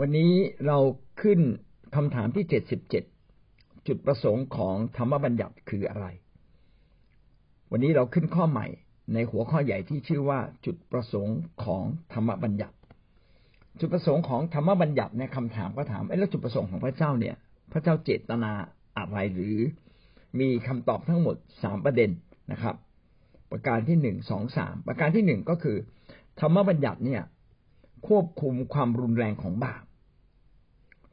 วันนี้เราขึ้นคำถามที่เจ็ดสิบเจ็ดจุดประสงค์ของธรรมบัญญัติคืออะไร วันนี้เราขึ้นข้อใหม่ในหัวข้อใหญ่ที่ชื่อว่าจุดประสงค์ของธรรมบัญญัติ จุดประสงค์ของธรรมบัญญัติในคำถามก็ถามไอ้แล้วจุดประสงค์ของพระเจ้าเนี่ย พระเจ้าเจตนาอะไรหรือ มีคำตอบทั้งหมดสามประเด็นนะครับ ประการที่หนึ่งสองสามประการที่หนึ่งก็คือ ธรรมบัญญัติเนี่ยควบคุมความรุนแรงของบาป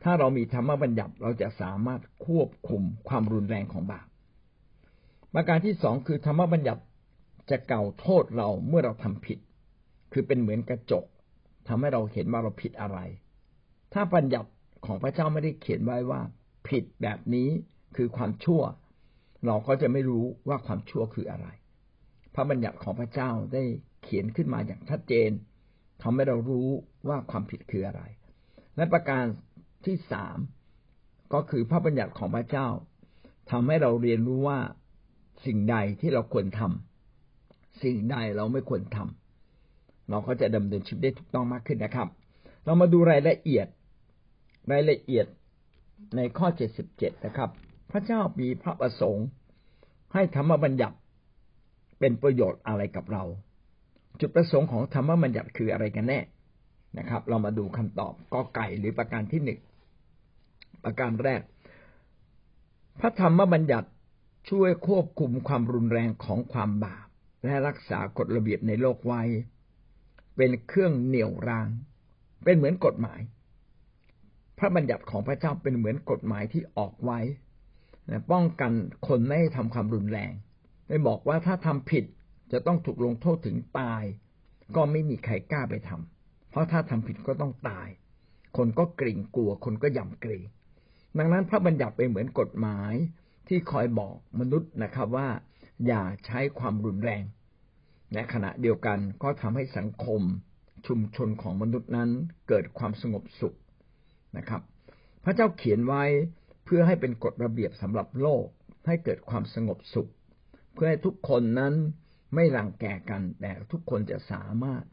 ถ้าเรามีธรรมบัญญัติเราจะสามารถควบคุมความรุนแรงของบาปประการที่สองคือธรรมบัญญัติจะเก่าโทษเราเมื่อเราทำผิด คือเป็นเหมือนกระจกทำให้เราเห็นว่าเราผิดอะไร ถ้าบัญญัติของพระเจ้าไม่ได้เขียนไว้ว่า ผิดแบบนี้คือความชั่ว เราก็จะไม่รู้ว่าความชั่วคืออะไร พระบัญญัติของพระเจ้าได้เขียนขึ้นมาอย่างชัดเจนทำให้เรารู้ว่าความผิดคืออะไร และประการ ที่สามก็คือพระบัญญัติของพระเจ้าทำให้เราเรียนรู้ว่าสิ่งใดที่เราควรทำสิ่งใดเราไม่ควรทำเราก็จะดำเนินชีวิตได้ถูกต้องมากขึ้นนะครับ เรามาดูรายละเอียดรายละเอียดในข้อเจ็ดสิบเจ็ดนะครับ พระเจ้ามีพระประสงค์ ให้ธรรมบัญญัติเป็นประโยชน์อะไรกับเรา จุดประสงค์ของธรรมบัญญัติคืออะไรกันแน่นะครับ เรามาดูคำตอบกอไก่หรือประการที่หนึ่ง ประการแรก พระธรรมบัญญัติช่วยควบคุมความรุนแรงของความบาป และรักษากฎระเบียบในโลกไว้ เป็นเครื่องเหนี่ยวรางเป็นเหมือนกฎหมาย พระบัญญัติของพระเจ้าเป็นเหมือนกฎหมายที่ออกไว้ป้องกันคนไม่ให้ทำความรุนแรงได้บอกว่าถ้าทำผิดจะต้องถูกลงโทษถึงตาย ก็ไม่มีใครกล้าไปทำเพราะถ้าทำผิดก็ต้องตาย คนก็เกรงกลัว คนก็ยำเกรง ดังนั้นพระบัญญัติเป็นเหมือนกฎหมายที่คอยบอกมนุษย์นะครับว่าอย่าใช้ความรุนแรงในขณะเดียวกันก็ทำให้สังคมชุมชนของมนุษย์นั้นเกิดความสงบสุขนะครับ พระเจ้าเขียนไว้เพื่อให้เป็นกฎระเบียบสำหรับโลกให้เกิดความสงบสุข เพื่อให้ทุกคนนั้นไม่รังแกกันแต่ทุกคนจะสามารถ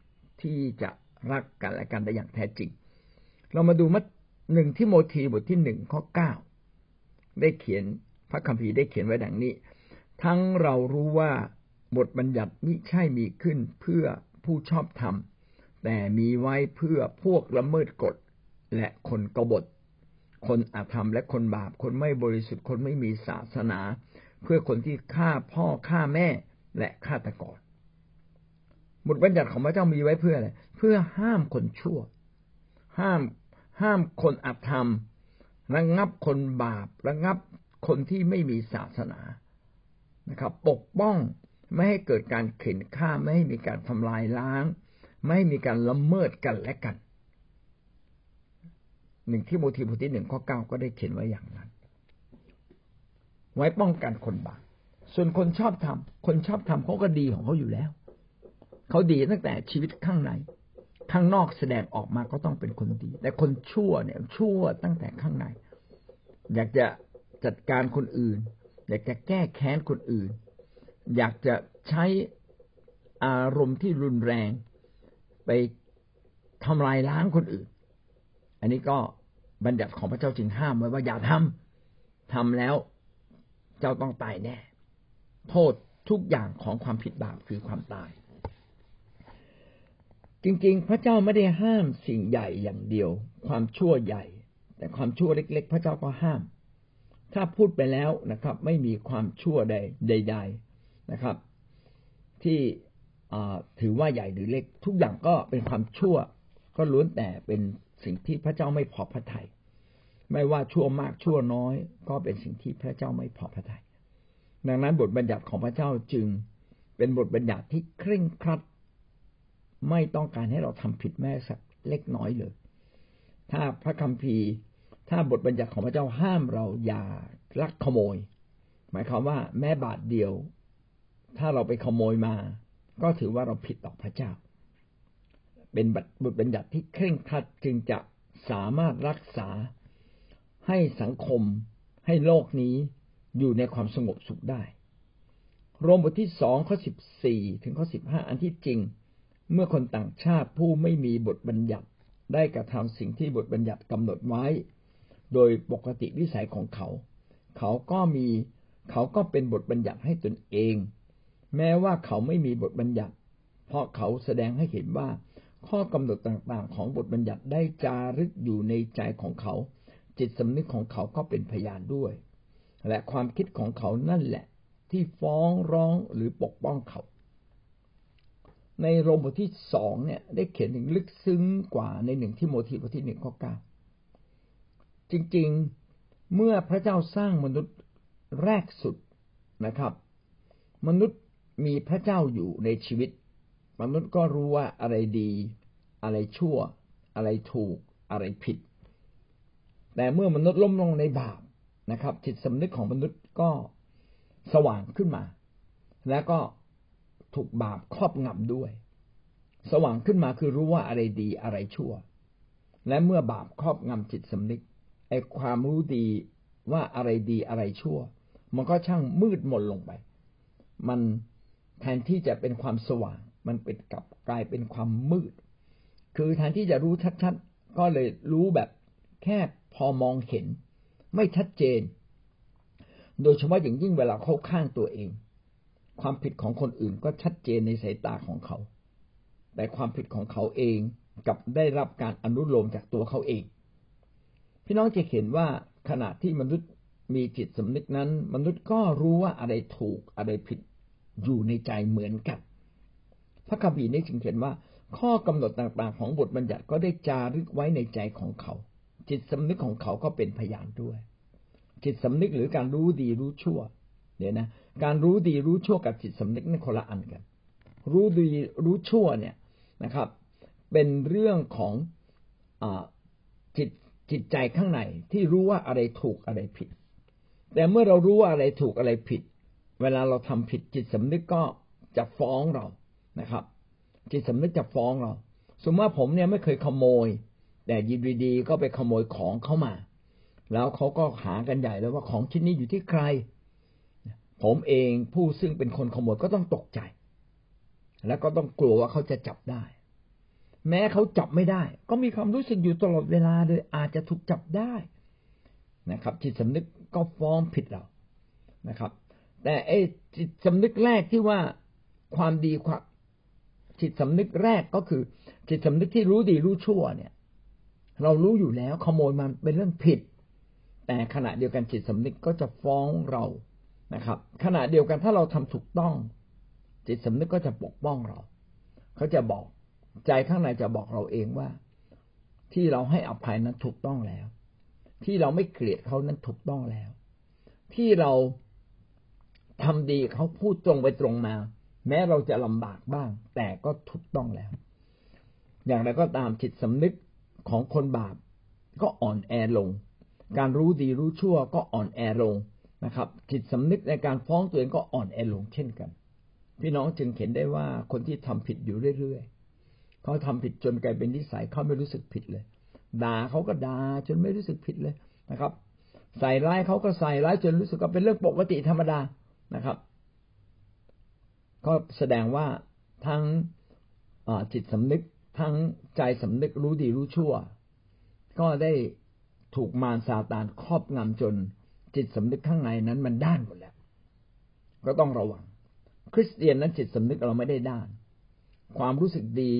ที่จะรักกันและกันได้อย่างแท้จริง เรามาดูมั หนึ่งที่โมธีบทที่หนึ่งข้อเก้าได้เขียนพระคัมภีร์ได้เขียนไว้ดังนี้ ทั้งเรารู้ว่าบทบัญญัติมิใช่มีขึ้นเพื่อผู้ชอบธรรม แต่มีไว้เพื่อพวกละเมิดกฎ และคนกบฏ คนอาธรรมและคนบาป คนไม่บริสุทธิ์คนไม่มีศาสนา เพื่อคนที่ฆ่าพ่อฆ่าแม่และฆาตกรบทบัญญัติของพระเจ้ามีไว้เพื่ออะไร เพื่อห้ามคนชั่ว ห้าม ห้ามคนอธรรม ระงับคนบาป ระงับคนที่ไม่มีศาสนานะครับ ปกป้องไม่ให้เกิดการเข็นฆ่าไม่ให้มีการทำลายล้าง ไม่ให้มีการละเมิดกันและกันหนึ่งที่โมทีบทที่หนึ่งข้อเก้าก็ได้เขียนไว้อย่างนั้น ไว้ป้องกันคนบาปส่วนคนชอบทำคนชอบทำเขาก็ดีของเขาอยู่แล้ว เขาดีตั้งแต่ชีวิตข้างใน ข้างนอกแสดงออกมาก็ต้องเป็นคนดี แต่คนชั่วเนี่ยชั่วตั้งแต่ข้างใน อยากจะจัดการคนอื่น อยากจะแก้แค้นคนอื่น อยากจะใช้อารมณ์ที่รุนแรงไปทำลายล้างคนอื่น อันนี้ก็บัญญัติของพระเจ้าจึงห้ามไว้ว่าอย่าทำทำแล้วเจ้าต้องตายแน่ โทษทุกอย่างของความผิดบาปคือความตาย จริงๆ พระเจ้าไม่ได้ห้ามสิ่งใหญ่อย่างเดียว ความชั่วใหญ่ แต่ความชั่วเล็ก ๆ พระเจ้าก็ห้าม ถ้าพูดไปแล้วนะครับ ไม่มีความชั่วใดใด ๆนะครับ ที่ถือว่าใหญ่หรือเล็ก ทุกอย่างก็เป็นความชั่ว ก็ล้วนแต่เป็นสิ่งที่พระเจ้าไม่พอพระทยัยไม่ว่าชั่วมากชั่วน้อย ก็เป็นสิ่งที่พระเจ้าไม่พอพระทยัยดังนั้นบทบัญญัติของพระเจ้าจึงเป็นบทบัญญัติที่เคร่งครัด ไม่ต้องการให้เราทำผิดแม้สักเล็กน้อยเลย ถ้าพระคัมภีร์ ถ้าบทบัญญัติของพระเจ้าห้ามเราอย่าลักขโมย หมายความว่าแม้บาทเดียว ถ้าเราไปขโมยมา ก็ถือว่าเราผิดต่อพระเจ้า เป็นบทบัญญัติที่เคร่งครัดจึงจะสามารถรักษาให้สังคมให้โลกนี้อยู่ในความสงบสุขได้ โรมบทที่สองข้อสิบสี่ถึงข้อสิบห้าอันที่จริง เมื่อคนต่างชาติผู้ไม่มีบทบัญญัติได้กระทำสิ่งที่บทบัญญัติกำหนดไว้ โดยปกติวิสัยของเขา เขาก็มีเขาก็เป็นบทบัญญัติให้ตนเอง แม้ว่าเขาไม่มีบทบัญญัติ เพราะเขาแสดงให้เห็นว่าข้อกำหนดต่างๆ ของบทบัญญัติได้จารึกอยู่ในใจของเขา จิตสำนึกของเขาก็เป็นพยานด้วย และความคิดของเขานั่นแหละ ที่ฟ้องร้องหรือปกป้องเขา ในโรมบทที่สองเนี่ย ได้เขียนถึงลึกซึ้งกว่าในหนึ่งที่โมทีบทที่หนึ่งข้อเก้าจริงๆเมื่อพระเจ้าสร้างมนุษย์แรกสุดนะครับ มนุษย์มีพระเจ้าอยู่ในชีวิต มนุษย์ก็รู้ว่าอะไรดี อะไรชั่ว อะไรถูก อะไรผิด แต่เมื่อมนุษย์ล้มลงในบาปนะครับ จิตสำนึกของมนุษย์ก็สว่างขึ้นมา แล้วก็ ถูกบาปครอบงำด้วย สว่างขึ้นมาคือรู้ว่าอะไรดีอะไรชั่ว และเมื่อบาปครอบงำจิตสำนึกไอ้ความรู้ดีว่าอะไรดีอะไรชั่ว มันก็ช่างมืดมนลงไป มันแทนที่จะเป็นความสว่าง มันเป็นกลับกลายเป็นความมืด คือแทนที่จะรู้ชัดๆ ก็เลยรู้แบบแค่พอมองเห็น ไม่ชัดเจน โดยเฉพาะอย่างยิ่งเวลาเข้าข้างตัวเอง ความผิดของคนอื่นก็ชัดเจนในสายตาของเขา แต่ความผิดของเขาเองกับได้รับการอนุโลมจากตัวเขาเอง พี่น้องจะเห็นว่าขณะที่มนุษย์มีจิตสำนึกนั้น มนุษย์ก็รู้ว่าอะไรถูกอะไรผิดอยู่ในใจเหมือนกัน พระคัมภีร์ได้จึงเขียนว่า ข้อกำหนดต่างๆ ของบทบัญญัติก็ได้จารึกไว้ในใจของเขา จิตสำนึกของเขาก็เป็นพยานด้วย จิตสำนึกหรือการรู้ดีรู้ชั่วเดี๋ยนะ การรู้ดีรู้ชั่วกับจิตสำนึกนี่คนละอันกัน รู้ดีรู้ชั่วเนี่ยนะครับ เป็นเรื่องของอจิตจิตใจข้างในที่รู้ว่าอะไรถูกอะไรผิด แต่เมื่อเรารู้ว่าอะไรถูกอะไรผิด เวลาเราทำผิดจิตสำนึกก็จะฟ้องเรานะครับ จิตสำนึกจะฟ้องเรา สมมติว่าผมเนี่ยไม่เคยขโมย แต่ยินดีๆก็ไปขโมยของเข้ามา แล้วเขาก็หากันใหญ่แล้วว่าของชิ้นนี้อยู่ที่ใคร ผมเองผู้ซึ่งเป็นคนขโมยก็ต้องตกใจ แล้วก็ต้องกลัวว่าเขาจะจับได้ แม้เขาจับไม่ได้ ก็มีความรู้สึกอยู่ตลอดเวลาเลยอาจจะถูกจับได้นะครับ จิตสำนึกก็ฟ้องผิดเรานะครับ แต่ไอ้จิตสำนึกแรกที่ว่าความดีความจิตสำนึกแรกก็คือ จิตสำนึกที่รู้ดีรู้ชั่วเนี่ย เรารู้อยู่แล้วขโมยมันเป็นเรื่องผิด แต่ขณะเดียวกันจิตสำนึกก็จะฟ้องเรา นะครับ ขณะเดียวกันถ้าเราทำถูกต้อง จิตสำนึกก็จะปกป้องเรา เขาจะบอกใจข้างในจะบอกเราเองว่า ที่เราให้อภัยนั้นถูกต้องแล้ว ที่เราไม่เกลียดเขานั้นถูกต้องแล้ว ที่เราทำดีเขาพูดตรงไปตรงมา แม้เราจะลำบากบ้าง แต่ก็ถูกต้องแล้ว อย่างไรก็ตามจิตสำนึกของคนบาปก็อ่อนแอลง การรู้ดีรู้ชั่วก็อ่อนแอลง นะครับ จิตสำนึกในการฟ้องตัวเองก็อ่อนแอลงเช่นกัน พี่น้องจึงเห็นได้ว่าคนที่ทำผิดอยู่เรื่อยๆเขาทำผิดจนกลายเป็นนิสัยเขาไม่รู้สึกผิดเลย ด่าเขาก็ด่าจนไม่รู้สึกผิดเลยนะครับ ใส่ร้ายเขาก็ใส่ร้ายจนรู้สึกว่าเป็นเรื่องปกติธรรมดานะครับ ก็แสดงว่าทั้งจิตสำนึกทั้งใจสำนึกรู้ดีรู้ชั่ว ก็ได้ถูกมารซาตานครอบงำจน จิตสำนึกข้างในนั้นมันด้านหมดแล้ว ก็ต้องระวัง คริสเตียนนั้นจิตสำนึกเราไม่ได้ด้าน ความรู้สึกดี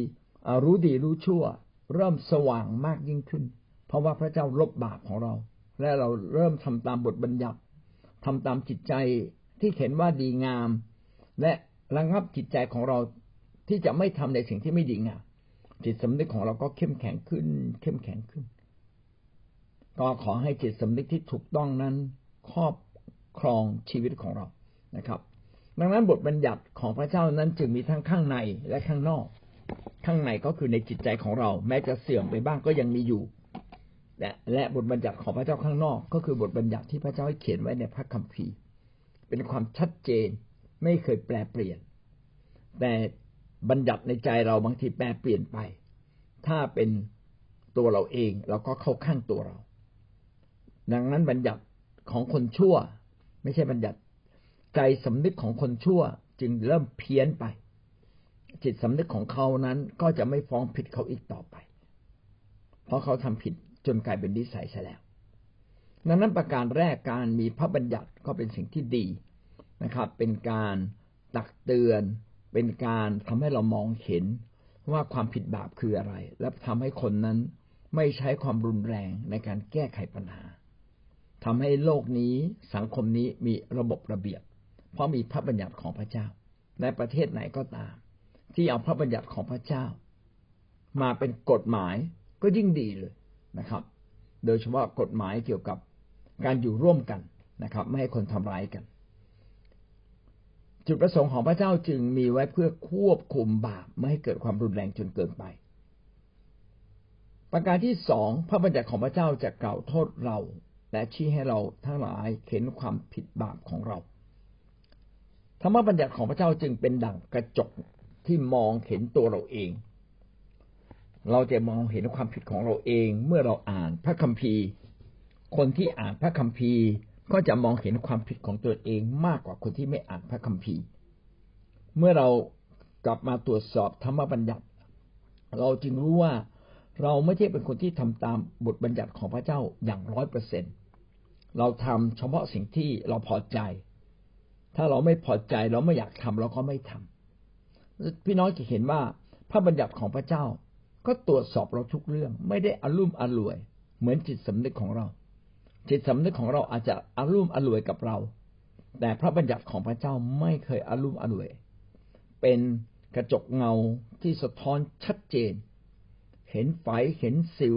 รู้ดีรู้ชั่ว เริ่มสว่างมากยิ่งขึ้น เพราะว่าพระเจ้าลบบาปของเรา และเราเริ่มทำตามบทบัญญัติทำตามจิตใจที่เห็นว่าดีงาม และระงับจิตใจของเราที่จะไม่ทำในสิ่งที่ไม่ดีงามจิตสำนึกของเราก็เข้มแข็งขึ้น เข้มแข็งขึ้น ก็ขอให้จิตสำนึกที่ถูกต้องนั้น ครอบครองชีวิตของเรานะครับ ดังนั้นบทบัญญัติของพระเจ้านั้นจึงมีทั้งข้างในและข้างนอก ข้างในก็คือในจิตใจของเรา แม้จะเสื่อมไปบ้างก็ยังมีอยู่และและบทบัญญัติของพระเจ้าข้างนอก ก็คือบทบัญญัติที่พระเจ้าให้เขียนไว้ในพระคัมภีร์ เป็นความชัดเจนไม่เคยแปลเปลี่ยน แต่บัญญัติในใจเราบางทีแปลเปลี่ยนไป ถ้าเป็นตัวเราเองเราก็เข้าข้างตัวเรา ดังนั้นบัญญัติ ของคนชั่ว ไม่ใช่บัญญัติ ใจสำนึกของคนชั่วจึงเริ่มเพี้ยนไป จิตสำนึกของเขานั้นก็จะไม่ฟ้องผิดเขาอีกต่อไป เพราะเขาทำผิดจนกลายเป็นนิสัยซะแล้วดังนั้นประการแรกการมีพระบัญญัติก็เป็นสิ่งที่ดีนะครับ เป็นการตักเตือน เป็นการทำให้เรามองเห็นว่าความผิดบาปคืออะไร และทำให้คนนั้นไม่ใช้ความรุนแรงในการแก้ไขปัญหา ทำให้โลกนี้สังคมนี้มีระบบระเบียบ เพราะมีพระบัญญัติของพระเจ้าในประเทศไหนก็ตาม ที่เอาพระบัญญัติของพระเจ้า มาเป็นกฎหมายก็ยิ่งดีเลยนะครับ โดยเฉพาะกฎหมายเกี่ยวกับการอยู่ร่วมกันนะครับ ไม่ให้คนทำร้ายกัน จุดประสงค์ของพระเจ้าจึงมีไว้เพื่อควบคุมบาปไม่ให้เกิดความรุนแรงจนเกินไป ประการที่สองพระบัญญัติของพระเจ้าจะกล่าวโทษเรา และชี้ให้เราทั้งหลายเห็นความผิดบาปของเรา ธรรมบัญญัติของพระเจ้าจึงเป็นดั่งกระจกที่มองเห็นตัวเราเอง เราจะมองเห็นความผิดของเราเอง เมื่อเราอ่านพระคัมภีร์ คนที่อ่านพระคัมภีร์ก็จะมองเห็นความผิดของตัวเองมากกว่าคนที่ไม่อ่านพระคัมภีร์ เมื่อเรากลับมาตรวจสอบธรรมบัญญัติ เราจึงรู้ว่าเราไม่ใช่เป็นคนที่ทำตามบทบัญญัติของพระเจ้าอย่างร้อยเปอร์เซ็น เราทำเฉพาะสิ่งที่เราพอใจ ถ้าเราไม่พอใจเราไม่อยากทำเราก็ไม่ทำพี่น้องจะเห็นว่าพระบัญญัติของพระเจ้าก็ตรวจสอบเราทุกเรื่อง ไม่ได้อารุ่มอร่วย เหมือนจิตสำนึกของเรา จิตสำนึกของเราอาจจะอารุ่มอร่วยกับเรา แต่พระบัญญัติของพระเจ้าไม่เคยอารุ่มอร่วย เป็นกระจกเงาที่สะท้อนชัดเจน เห็นไฟเห็นสิว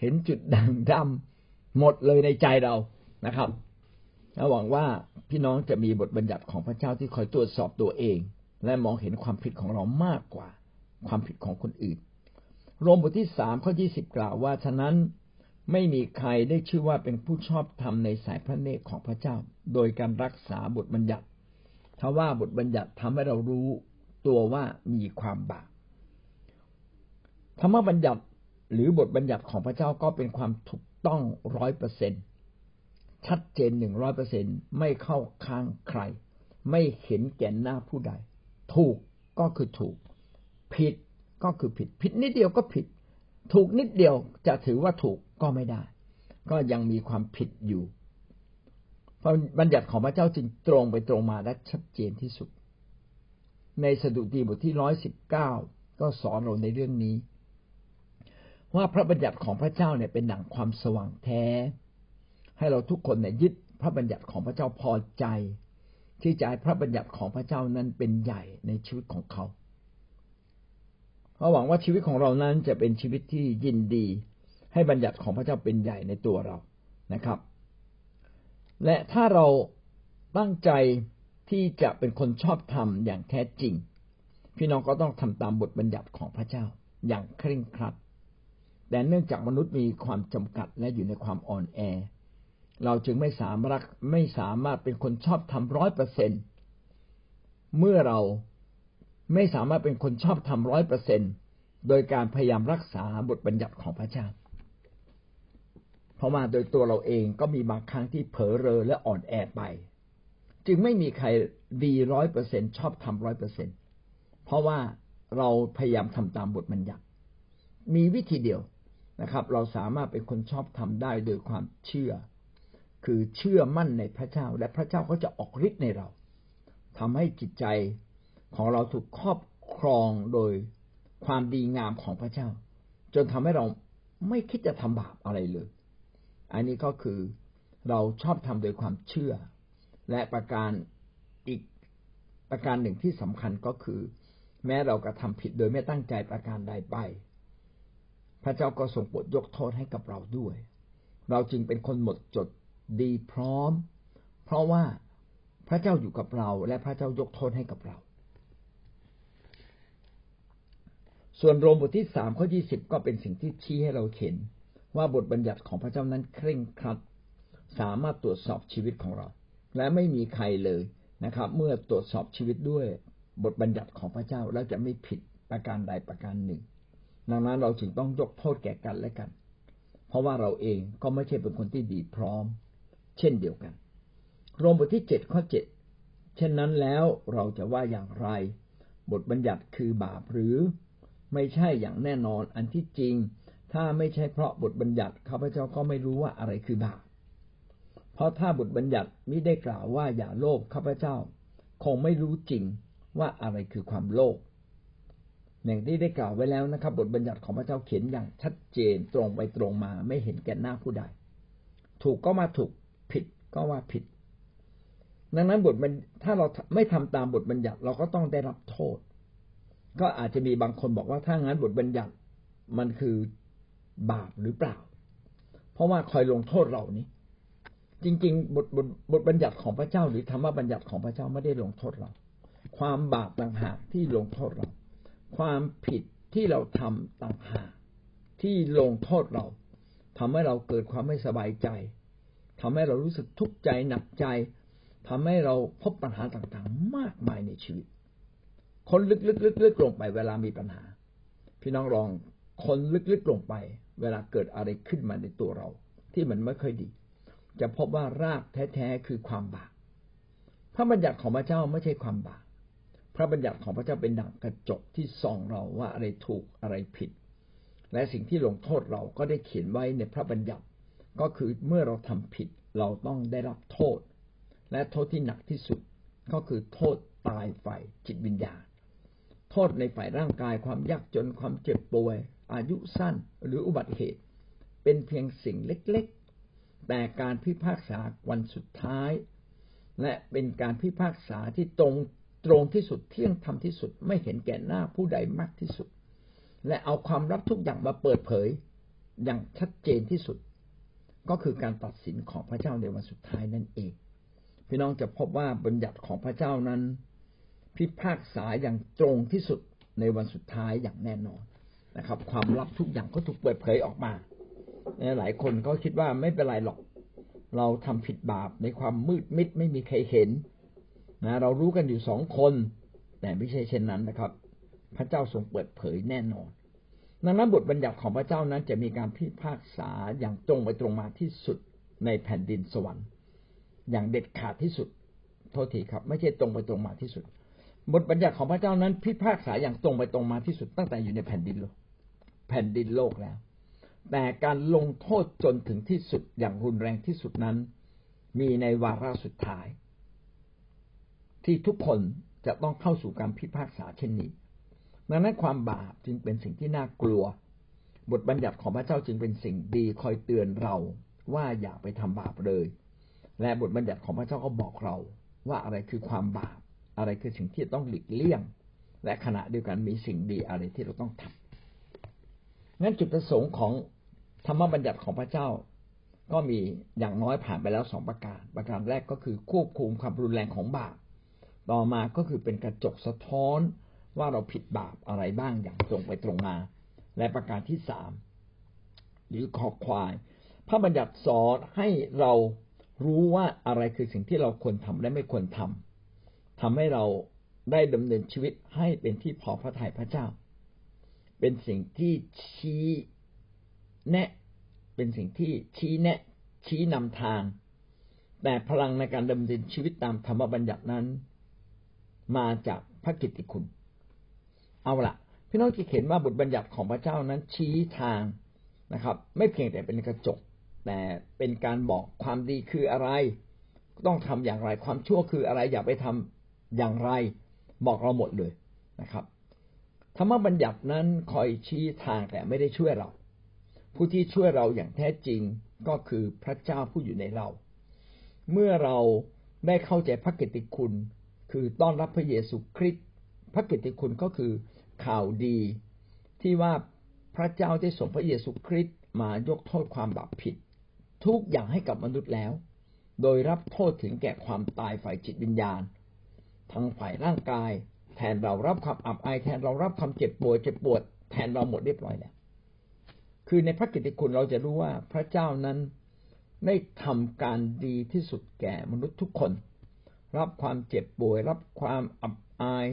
เห็นจุดด่างดำหมดเลยในใจเรา นะครับหวังว่าพี่น้องจะมีบทบัญญัติของพระเจ้าที่คอยตรวจสอบตัวเอง และมองเห็นความผิดของเรามากกว่า ความผิดของคนอื่น โรมบทที่สามข้อยี่สิบกล่าวว่าฉะนั้นไม่มีใครได้ชื่อว่าเป็นผู้ชอบธรรมในสายพระเนตรของพระเจ้า โดยการรักษาบทบัญญัติถ้าว่าบทบัญญัติทำให้เรารู้ตัวว่ามีความบาปธรรมบัญญัติหรือบทบัญญัติของพระเจ้าก็เป็นความถูกต้องร้อยเปอร์เซ็นต์ ชัดเจนหนึ่งร้อยเปอร์เซ็นไม่เข้าข้างใคร ไม่เห็นแก่นหน้าผู้ใด ถูกก็คือถูก ผิดก็คือผิด ผิดนิดเดียวก็ผิด ถูกนิดเดียวจะถือว่าถูกก็ไม่ได้ ก็ยังมีความผิดอยู่ เพราะบัญญัติของพระเจ้าจึงตรงไปตรงมาและชัดเจนที่สุด ในสดุดีบทที่ร้อยสิบเก้าก็สอนเราในเรื่องนี้ ว่าพระบัญญัติของพระเจ้าเนี่ยเป็นหนังความสว่างแท้ ให้เราทุกคนเนี่ยยึดพระบัญญัติของพระเจ้าพอใจ ที่จะให้พระบัญญัติของพระเจ้านั้นเป็นใหญ่ในชีวิตของเขาเราหวังว่าชีวิตของเรานั้นจะเป็นชีวิตที่ยินดี ให้บัญญัติของพระเจ้าเป็นใหญ่ในตัวเรานะครับ และถ้าเราตั้งใจที่จะเป็นคนชอบธรรมอย่างแท้จริง พี่น้องก็ต้องทำตามบทบัญญัติของพระเจ้าอย่างเคร่งครัด แต่เนื่องจากมนุษย์มีความจำกัดและอยู่ในความอ่อนแอ เราจึงไม่สามารถไม่สามารถเป็นคนชอบธรรมร้อยเปอร์เซ็นเมื่อเราไม่สามารถเป็นคนชอบทำร้อยเปอร์เซ็นโดยการพยายามรักษาบทบัญญัติของพระเจ้า เพราะมาโดยตัวเราเองก็มีบางครั้งที่เผลอเรอและอ่อนแอไป จึงไม่มีใครดีร้อยเปอร์เซ็นชอบทำร้อยเปอร์เซ็นเพราะว่าเราพยายามทำตามบทบัญญัติ มีวิธีเดียวนะครับ เราสามารถเป็นคนชอบทำได้โดยความเชื่อ คือเชื่อมั่นในพระเจ้า และพระเจ้าก็จะออกฤทธิ์ในเราทำให้จิตใจของเราถูกครอบครองโดยความดีงามของพระเจ้า จนทำให้เราไม่คิดจะทำบาปอะไรเลย อันนี้ก็คือเราชอบทำโดยความเชื่อ และประการอีกประการหนึ่งที่สำคัญก็คือ แม้เรากระทำผิดโดยไม่ตั้งใจประการใดไป พระเจ้าก็ทรงโปรดยกโทษให้กับเราด้วย เราจึงเป็นคนหมดจด ดีพร้อม เพราะว่าพระเจ้าอยู่กับเรา และพระเจ้ายกโทษให้กับเรา ส่วนโรมบทที่สามข้อยี่สิบก็เป็นสิ่งที่ชี้ให้เราเห็น ว่าบทบัญญัติของพระเจ้านั้นเคร่งครัด สามารถตรวจสอบชีวิตของเรา และไม่มีใครเลยนะครับ เมื่อตรวจสอบชีวิตด้วยบทบัญญัติของพระเจ้าแล้วจะไม่ผิดประการใดประการหนึ่ง ดังนั้นเราจึงต้องยกโทษแก่กันและกัน เพราะว่าเราเองก็ไม่ใช่เป็นคนที่ดีพร้อม เช่นเดียวกัน โรมบทที่เจ็ดข้อเจ็ดเช่นนั้นแล้วเราจะว่าอย่างไร บทบัญญัติคือบาปหรือ ไม่ใช่อย่างแน่นอนอันที่จริง ถ้าไม่ใช่เพราะบทบัญญัติข้าพเจ้าก็ไม่รู้ว่าอะไรคือบาปเพราะถ้าบทบัญญัติมิได้กล่าวว่าอย่าโลภข้าพเจ้า คงไม่รู้จริงว่าอะไรคือความโลภอย่างที่ได้กล่าวไว้แล้วนะครับ บทบัญญัติของพระเจ้าเขียนอย่างชัดเจนตรงไปตรงมาไม่เห็นแก่หน้าผู้ใด ถูกก็มาถูก ผิดก็ว่าผิด ดังนั้นบทมันถ้าเราไม่ทำตามบทบัญญัติเราก็ต้องได้รับโทษ ก็อาจจะมีบางคนบอกว่าถ้างั้นบทบัญญัติมันคือบาปหรือเปล่า เพราะว่าคอยลงโทษเรานี้ จริง ๆ บทบทบทบัญญัติของพระเจ้า หรือธรรมบัญญัติของพระเจ้าไม่ได้ลงโทษเรา ความบาปต่างหากที่ลงโทษเรา ความผิดที่เราทำต่างหากที่ลงโทษเราทำให้เราเกิดความไม่สบายใจ ทำให้เรารู้สึกทุกข์ใจหนักใจทำให้เราพบปัญหาต่างๆ มากมายในชีวิต คนลึกๆๆลงไปเวลามีปัญหา พี่น้องลองคนลึกๆลงไป เวลาเกิดอะไรขึ้นมาในตัวเรา ที่มันไม่ค่อยดี จะพบว่ารากแท้ๆคือความบาปพระบัญญัติของพระเจ้าไม่ใช่ความบาปพระบัญญัติของพระเจ้าเป็นดั่งกระจกที่ส่องเราว่าอะไรถูกอะไรผิด และสิ่งที่ลงโทษเราก็ได้เขียนไว้ในพระบัญญัติ ก็คือเมื่อเราทำผิดเราต้องได้รับโทษ และโทษที่หนักที่สุดก็คือโทษตายฝ่ายจิตวิญญาณ โทษในฝ่ายร่างกายความยากจนความเจ็บป่วย อายุสั้นหรืออุบัติเหตุ เป็นเพียงสิ่งเล็กๆ แต่การพิพากษาวันสุดท้าย และเป็นการพิพากษาที่ตรงตรงที่สุดเที่ยงธรรมที่สุดไม่เห็นแก่หน้าผู้ใดมากที่สุด และเอาความลับทุกอย่างมาเปิดเผยอย่างชัดเจนที่สุด ก็คือการตัดสินของพระเจ้าในวันสุดท้ายนั่นเอง พี่น้องจะพบว่าบัญญัติของพระเจ้านั้น พิพากษาอย่างตรงที่สุดในวันสุดท้ายอย่างแน่นอนนะครับ ความลับทุกอย่างก็ถูกเปิดเผยออกมาหลายคนก็คิดว่าไม่เป็นไรหรอก เราทำผิดบาปในความมืดมิดไม่มีใครเห็นนะเรารู้กันอยู่สองคน แต่ไม่ใช่เช่นนั้นนะครับ พระเจ้าทรงเปิดเผยแน่นอน ดังนั้นบทบัญญัติของพระเจ้านั้นจะมีการพิพากษาอย่างตรงไปตรงมาที่สุดในแผ่นดินสวรรค์ อย่างเด็ดขาดที่สุด โทษทีครับ ไม่ใช่ตรงไปตรงมาที่สุด บทบัญญัติของพระเจ้านั้น พิพากษาอย่างตรงไปตรงมาที่สุดตั้งแต่อยู่ในแผ่นดินโลก แผ่นดินโลกแล้ว แต่การลงโทษจนถึงที่สุดอย่างรุนแรงที่สุดนั้น มีในวาระสุดท้าย ที่ทุกคนจะต้องเข้าสู่การพิพากษาเช่นนี้ ดังนั้นความบาปจึงเป็นสิ่งที่น่ากลัว บทบัญญัติของพระเจ้าจึงเป็นสิ่งดีคอยเตือนเราว่าอย่าไปทำบาปเลย และบทบัญญัติของพระเจ้าก็บอกเรา ว่าอะไรคือความบาป อะไรคือสิ่งที่ต้องหลีกเลี่ยง และขณะเดียวกันมีสิ่งดีอะไรที่เราต้องทำงั้นจุดประสงค์ของธรรมบัญญัติของพระเจ้า ก็มีอย่างน้อยผ่านไปแล้วสองประการ ประการแรกก็คือควบคุมความรุนแรงของบาป ต่อมาก็คือเป็นกระจกสะท้อน ว่าเราผิดบาปอะไรบ้างอย่างตรงไปตรงมา และประการที่สามหรือขอควาย พระบัญญัติสอนให้เรารู้ว่าอะไรคือสิ่งที่เราควรทำและไม่ควรทำทำให้เราได้ดำเนินชีวิตให้เป็นที่พอพระทัยพระเจ้า เป็นสิ่งที่ชี้แนะ เป็นสิ่งที่ชี้แนะ ชี้นำทาง แต่พลังในการดำเนินชีวิตตามธรรมบัญญัตินั้น มาจากพระกิตติคุณ เอาละพี่น้องจะเห็นว่าบทบัญญัติของพระเจ้านั้นชี้ทางนะครับ ไม่เพียงแต่เป็นกระจก แต่เป็นการบอกความดีคืออะไร ต้องทำอย่างไรความชั่วคืออะไร อย่าไปทำอย่างไร บอกเราหมดเลยนะครับธรรมบัญญัตินั้นคอยชี้ทางแต่ไม่ได้ช่วยเรา ผู้ที่ช่วยเราอย่างแท้จริงก็คือพระเจ้าผู้อยู่ในเรา เมื่อเราได้เข้าใจพระกิตติคุณ คือต้อนรับพระเยซูคริสต์พระกิตติคุณก็คือ ข่าวดีที่ว่าพระเจ้าได้ส่งพระเยซูคริสต์มายกโทษความบาปผิด ทุกอย่างให้กับมนุษย์แล้ว โดยรับโทษถึงแก่ความตายฝ่ายจิตวิญญาณ ทั้งฝ่ายร่างกาย แทนเรารับความอับอายแทนเรารับความเจ็บปวดเจ็บปวด แทนเราหมดเรียบร้อยแล้ว คือในพระกิตติคุณเราจะรู้ว่าพระเจ้านั้นได้ทำการดีที่สุดแก่มนุษย์ทุกคน รับความเจ็บป่วย รับความอับอาย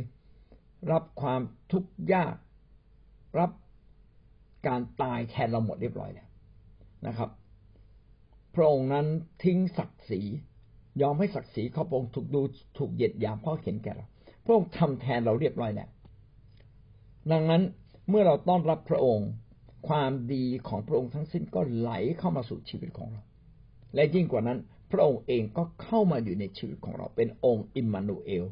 รับความทุกข์ยาก รับการตายแทนเราหมดเรียบร้อยแล้วนะครับ พระองค์นั้นทิ้งศักดิ์ศรียอมให้ศักดิ์ศรีเขาพระองค์ถูกดูถูกเหยียดหยามเพราะเห็นแก่เรา พระองค์ทำแทนเราเรียบร้อยแล้วดังนั้นเมื่อเราต้อนรับพระองค์ ความดีของพระองค์ทั้งสิ้นก็ไหลเข้ามาสู่ชีวิตของเรา และยิ่งกว่านั้น พระองค์เองก็เข้ามาอยู่ในชีวิตของเราเป็นองค์อิมมานูเอล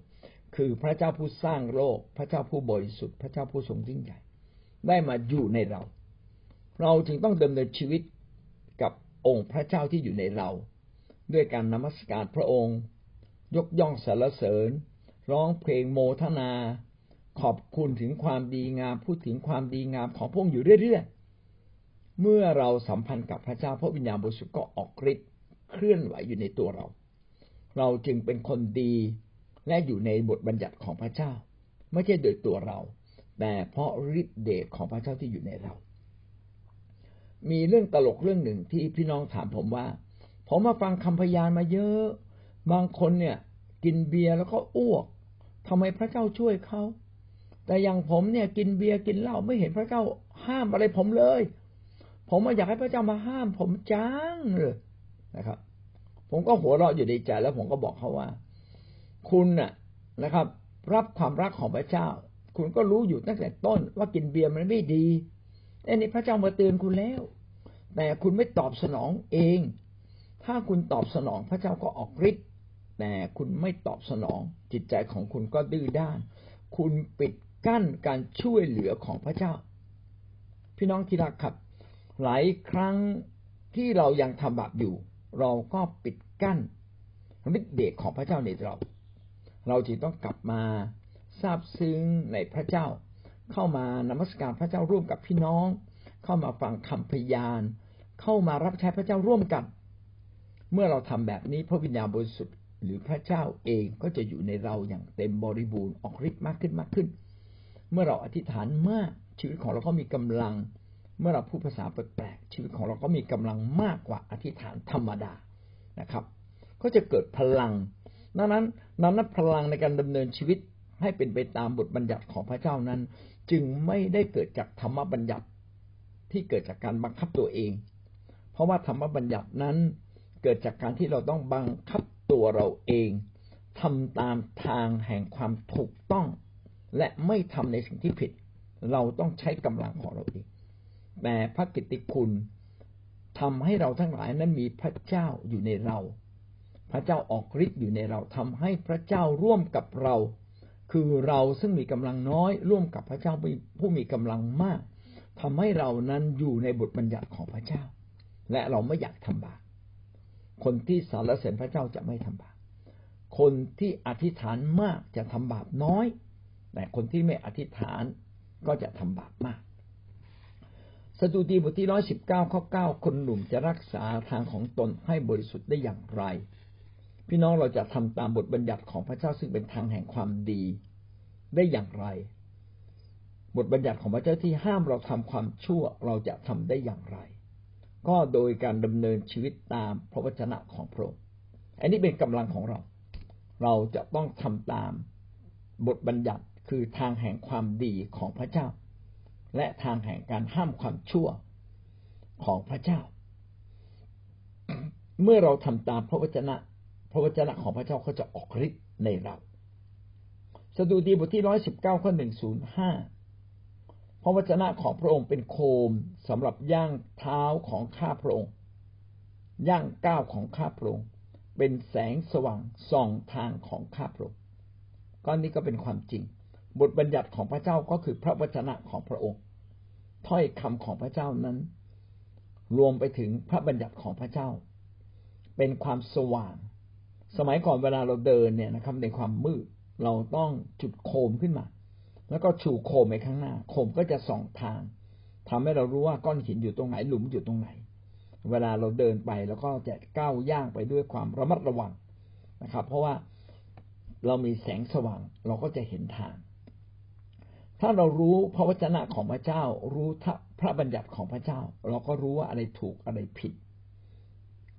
คือพระเจ้าผู้สร้างโลก พระเจ้าผู้บริสุทธิ์ พระเจ้าผู้ทรงยิ่งใหญ่ ได้มาอยู่ในเรา เราจึงต้องดำเนินชีวิตกับองค์พระเจ้าที่อยู่ในเรา ด้วยการนมัสการพระองค์ ยกย่องสรรเสริญ ร้องเพลงโมทนา ขอบคุณถึงความดีงามพูดถึงความดีงามของพระองค์อยู่เรื่อยๆ เมื่อเราสัมพันธ์กับพระเจ้าพระวิญญาณบริสุทธิ์ก็ออกฤทธิ์เคลื่อนไหวอยู่ในตัวเรา เราจึงเป็นคนดี และอยู่ในบทบัญญัติของพระเจ้า ไม่ใช่โดยตัวเรา แต่เพราะฤทธิ์เดชของพระเจ้าที่อยู่ในเรา มีเรื่องตลกเรื่องหนึ่งที่พี่น้องถามผมว่า ผมมาฟังคำพยานมาเยอะ บางคนเนี่ย กินเบียร์แล้วก็อ้วกทำไมพระเจ้าช่วยเขาแต่อย่างผมเนี่ย กินเบียร์กินเหล้าไม่เห็นพระเจ้าห้ามอะไรผมเลย ผมมาอยากให้พระเจ้ามาห้าม ผมจังเลยนะครับ ผมก็หัวเราะอยู่ในใจแล้วผมก็บอกเขาว่า คุณน่ะนะครับ รับความรักของพระเจ้า คุณก็รู้อยู่ตั้งแต่ต้นว่ากินเบียร์มันไม่ดีอันนี้พระเจ้ามาเตือนคุณแล้ว แต่คุณไม่ตอบสนองเอง ถ้าคุณตอบสนองพระเจ้าก็ออกฤทธิ์แต่คุณไม่ตอบสนองจิตใจของคุณก็ดื้อด้าน คุณปิดกั้นการช่วยเหลือของพระเจ้า พี่น้องที่รักครับ หลายครั้งที่เรายังทำบาปอยู่ เราก็ปิดกั้นฤทธิ์เดชของพระเจ้าในเรา เราจึงต้องกลับมาทราบซึ้งในพระเจ้า เข้ามานมัสการพระเจ้าร่วมกับพี่น้อง เข้ามาฟังคำพยาน เข้ามารับใช้พระเจ้าร่วมกัน เมื่อเราทำแบบนี้พระวิญญาณบริสุทธิ์หรือพระเจ้าเองก็จะอยู่ในเราอย่างเต็มบริบูรณ์ออกฤทธิ์มากขึ้นมากขึ้น เมื่อเราอธิษฐานมากชีวิตของเราก็มีกำลัง เมื่อเราพูดภาษาแปลกๆชีวิตของเราก็มีกำลังมากกว่าอธิษฐานธรรมดานะครับ ก็จะเกิดพลัง ดังนั้นนั้นพลังในการดำเนินชีวิตให้เป็นไปตามบทบัญญัติของพระเจ้านั้น จึงไม่ได้เกิดจากธรรมบัญญัติที่เกิดจากการบังคับตัวเอง เพราะว่าธรรมบัญญัตินั้นเกิดจากการที่เราต้องบังคับตัวเราเองทำตามทางแห่งความถูกต้อง และไม่ทำในสิ่งที่ผิด เราต้องใช้กำลังของเราเองแต่พระกิตติคุณทำให้เราทั้งหลายนั้นมีพระเจ้าอยู่ในเรา พระเจ้าออกฤทธิ์อยู่ในเราทำให้พระเจ้าร่วมกับเรา คือเราซึ่งมีกำลังน้อย ร่วมกับพระเจ้าผู้มีกำลังมากทำให้เรานั้นอยู่ในบทบัญญัติของพระเจ้า และเราไม่อยากทำบาปคนที่สารเสริญพระเจ้าจะไม่ทำบาปคนที่อธิษฐานมากจะทำบาปน้อย แต่คนที่ไม่อธิษฐานก็จะทำบาปมากสดุดีบทที่ร้อยสิบเก้าข้อเก้าคนหนุ่มจะรักษาทางของตนให้บริสุทธิ์ได้อย่างไร พี่น้องเราจะทำตามบทบัญญัติของพระเจ้าซึ่งเป็นทางแห่งความดีได้อย่างไร บทบัญญัติของพระเจ้าที่ห้ามเราทำความชั่วเราจะทำได้อย่างไร ก็โดยการดำเนินชีวิตตามพระวจนะของพระองค์อันนี้เป็นกำลังของเรา เราจะต้องทำตามบทบัญญัติคือทางแห่งความดีของพระเจ้า และทางแห่งการห้ามความชั่วของพระเจ้า เมื่อเราทำตามพระวจนะ พระวจนะของพระเจ้าก็จะออกฤทธิ์ในเราสดุดีบทที่ร้อยสิบเก้าข้อหนึ่งศูนย์ห้าพระวจนะของพระองค์เป็นโคมสำหรับย่างเท้าของข้าพระองค์ ย่างก้าวของข้าพระองค์ เป็นแสงสว่างส่องทางของข้าพระองค์ก้อนนี้ก็เป็นความจริง บทบัญญัติของพระเจ้าก็คือพระวจนะของพระองค์ ถ้อยคำของพระเจ้านั้น รวมไปถึงพระบัญญัติของพระเจ้า เป็นความสว่าง สมัยก่อนเวลาเราเดินเนี่ยนะครับ ในความมืดเราต้องจุดโคมขึ้นมา แล้วก็ชูโคมไปข้างหน้า โคมก็จะส่องทางทำให้เรารู้ว่าก้อนหินอยู่ตรงไหนหลุมอยู่ตรงไหน เวลาเราเดินไปแล้วก็จะก้าวย่างไปด้วยความระมัดระวังนะครับ เพราะว่าเรามีแสงสว่าง เราก็จะเห็นทาง ถ้าเรารู้พระวจนะของพระเจ้า รู้พระบัญญัติของพระเจ้า เราก็รู้ว่าอะไรถูกอะไรผิด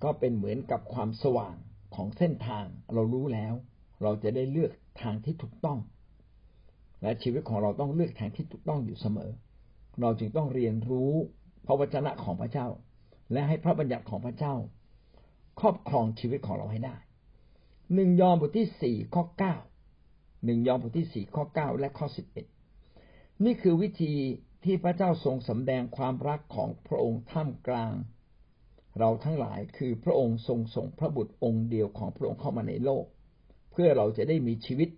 ก็เป็นเหมือนกับความสว่าง ของเส้นทางเรารู้แล้ว เราจะได้เลือกทางที่ถูกต้อง และชีวิตของเราต้องเลือกทางที่ถูกต้องอยู่เสมอ เราจึงต้องเรียนรู้พระวจนะของพระเจ้า และให้พระบัญญัติของพระเจ้า ครอบครองชีวิตของเราให้ได้หนึ่งยอห์นบทที่สี่ข้อเก้าหนึ่งยอห์นบทที่สี่ข้อเก้าและข้อสิบเอ็ดนี่คือวิธีที่พระเจ้าทรงสำแดงความรักของพระองค์ท่ามกลาง เราทั้งหลายคือพระองค์ทรงส่งพระบุตรองค์เดียวของพระองค์เข้ามาในโลก เพื่อเราจะได้มีชีวิต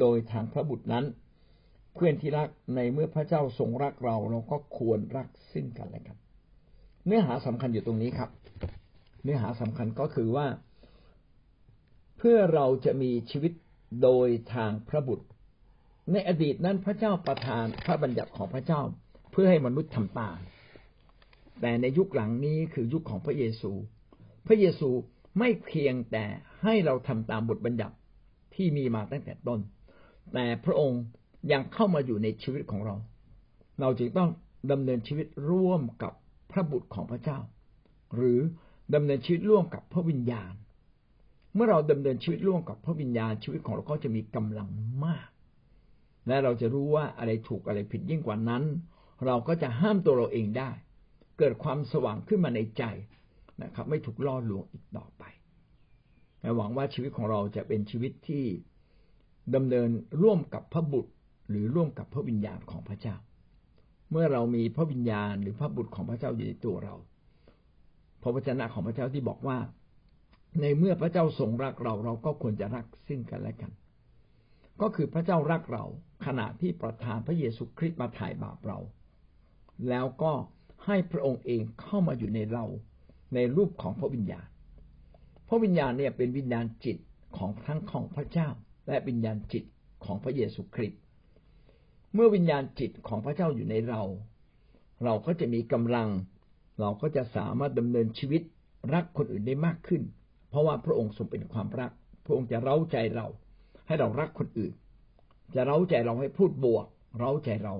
โดยทางพระบุตรนั้น เพื่อนที่รักในเมื่อพระเจ้าทรงรักเราเราก็ควรรักซึ่งกันและกัน เนื้อหาสำคัญอยู่ตรงนี้ครับ เนื้อหาสำคัญก็คือว่า เพื่อเราจะมีชีวิตโดยทางพระบุตร ในอดีตนั้นพระเจ้าประทานพระบัญญัติของพระเจ้า เพื่อให้มนุษย์ทำตาม แต่ในยุคหลังนี้คือยุคของพระเยซู พระเยซูไม่เพียงแต่ให้เราทำตามบทบัญญัติที่มีมาตั้งแต่ต้น แต่พระองค์ยังเข้ามาอยู่ในชีวิตของเรา เราจึงต้องดำเนินชีวิตร่วมกับพระบุตรของพระเจ้า หรือดำเนินชีวิตร่วมกับพระวิญญาณ เมื่อเราดำเนินชีวิตร่วมกับพระวิญญาณชีวิตของเราก็จะมีกำลังมาก และเราจะรู้ว่าอะไรถูกอะไรผิดยิ่งกว่านั้น เราก็จะห้ามตัวเราเองได้ เกิดความสว่างขึ้นมาในใจนะครับ ไม่ถูกล่อลวงอีกต่อไปหวังว่าชีวิตของเราจะเป็นชีวิตที่ดำเนินร่วมกับพระบุตร หรือร่วมกับพระวิญญาณของพระเจ้า เมื่อเรามีพระวิญญาณหรือพระบุตรของพระเจ้าอยู่ในตัวเรา พระวจนะของพระเจ้าที่บอกว่า ในเมื่อพระเจ้าทรงรักเราเราก็ควรจะรักซึ่งกันและกัน ก็คือพระเจ้ารักเราขณะที่ประทานพระเยซูคริสต์มาถ่ายบาปเรา แล้วก็ ให้พระองค์เองเข้ามาอยู่ในเราในรูปของพระวิญญาณ พระวิญญาณเนี่ยเป็นวิญญาณจิตของทั้งของพระเจ้า และวิญญาณจิตของพระเยซูคริสต์ เมื่อวิญญาณจิตของพระเจ้าอยู่ในเรา เราก็จะมีกำลัง เราก็จะสามารถดำเนินชีวิตรักคนอื่นได้มากขึ้น เพราะว่าพระองค์ทรงเป็นความรัก พระองค์จะเร้าใจเรา ให้เรารักคนอื่น จะเร้าใจเราให้พูดบวก เร้าใจเรา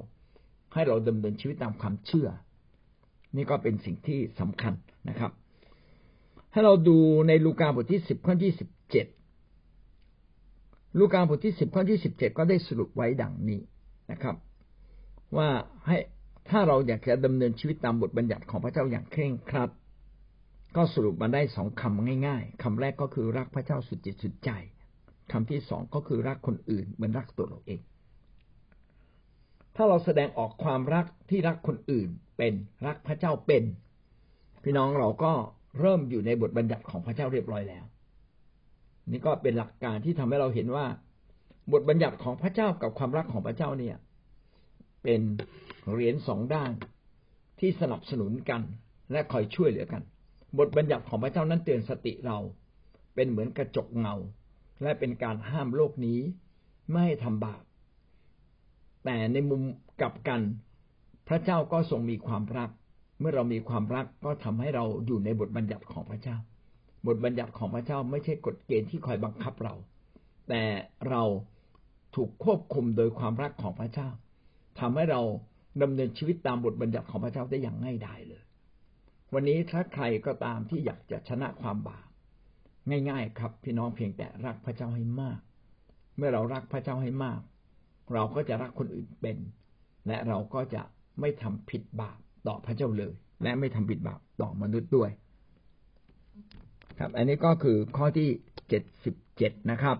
ให้เราดำเนินชีวิตตามความเชื่อ นี่ก็เป็นสิ่งที่สำคัญนะครับ ให้เราดูในลูกาบทที่สิบข้อที่สิบเจ็ดลูกาบทที่สิบข้อที่สิบเจ็ดก็ได้สรุปไว้ดังนี้นะครับ ว่าให้ถ้าเราอยากจะดำเนินชีวิตตามบทบัญญัติของพระเจ้าอย่างเคร่งครัด ก็สรุปมาได้สองคำง่าย ๆคำแรกก็คือรักพระเจ้าสุดจิตสุดใจคำที่สองก็คือรักคนอื่นเหมือนรักตัวเราเอง ถ้าเราแสดงออกความรักที่รักคนอื่น เป็นรักพระเจ้าเป็น พี่น้องเราก็เริ่มอยู่ในบทบัญญัติของพระเจ้าเรียบร้อยแล้ว นี่ก็เป็นหลักการที่ทำให้เราเห็นว่า บทบัญญัติของพระเจ้ากับความรักของพระเจ้าเนี่ย เป็นเหรียญสองด้านที่สนับสนุนกันและคอยช่วยเหลือกัน บทบัญญัติของพระเจ้านั้นเตือนสติเรา เป็นเหมือนกระจกเงา และเป็นการห้ามโลกนี้ไม่ให้ทำบาปแต่ในมุมกลับกัน พระเจ้าก็ทรงมีความรัก เมื่อเรามีความรักก็ทำให้เราอยู่ในบทบัญญัติของพระเจ้า บทบัญญัติของพระเจ้าไม่ใช่กฎเกณฑ์ที่คอยบังคับเรา แต่เราถูกควบคุมโดยความรักของพระเจ้าทำให้เราดำเนินชีวิตตามบทบัญญัติของพระเจ้าได้อย่างง่ายดายเลย วันนี้ถ้าใครก็ตามที่อยากจะชนะความบาปง่าย ๆ ครับ พี่น้องเพียงแต่รักพระเจ้าให้มาก เมื่อเรารักพระเจ้าให้มาก เราก็จะรักคนอื่นเป็น และเราก็จะ ไม่ทำผิดบาปต่อพระเจ้าเลย และไม่ทำผิดบาปต่อมนุษย์ด้วย ครับ อันนี้ก็คือข้อที่เจ็ดสิบเจ็ดนะครับ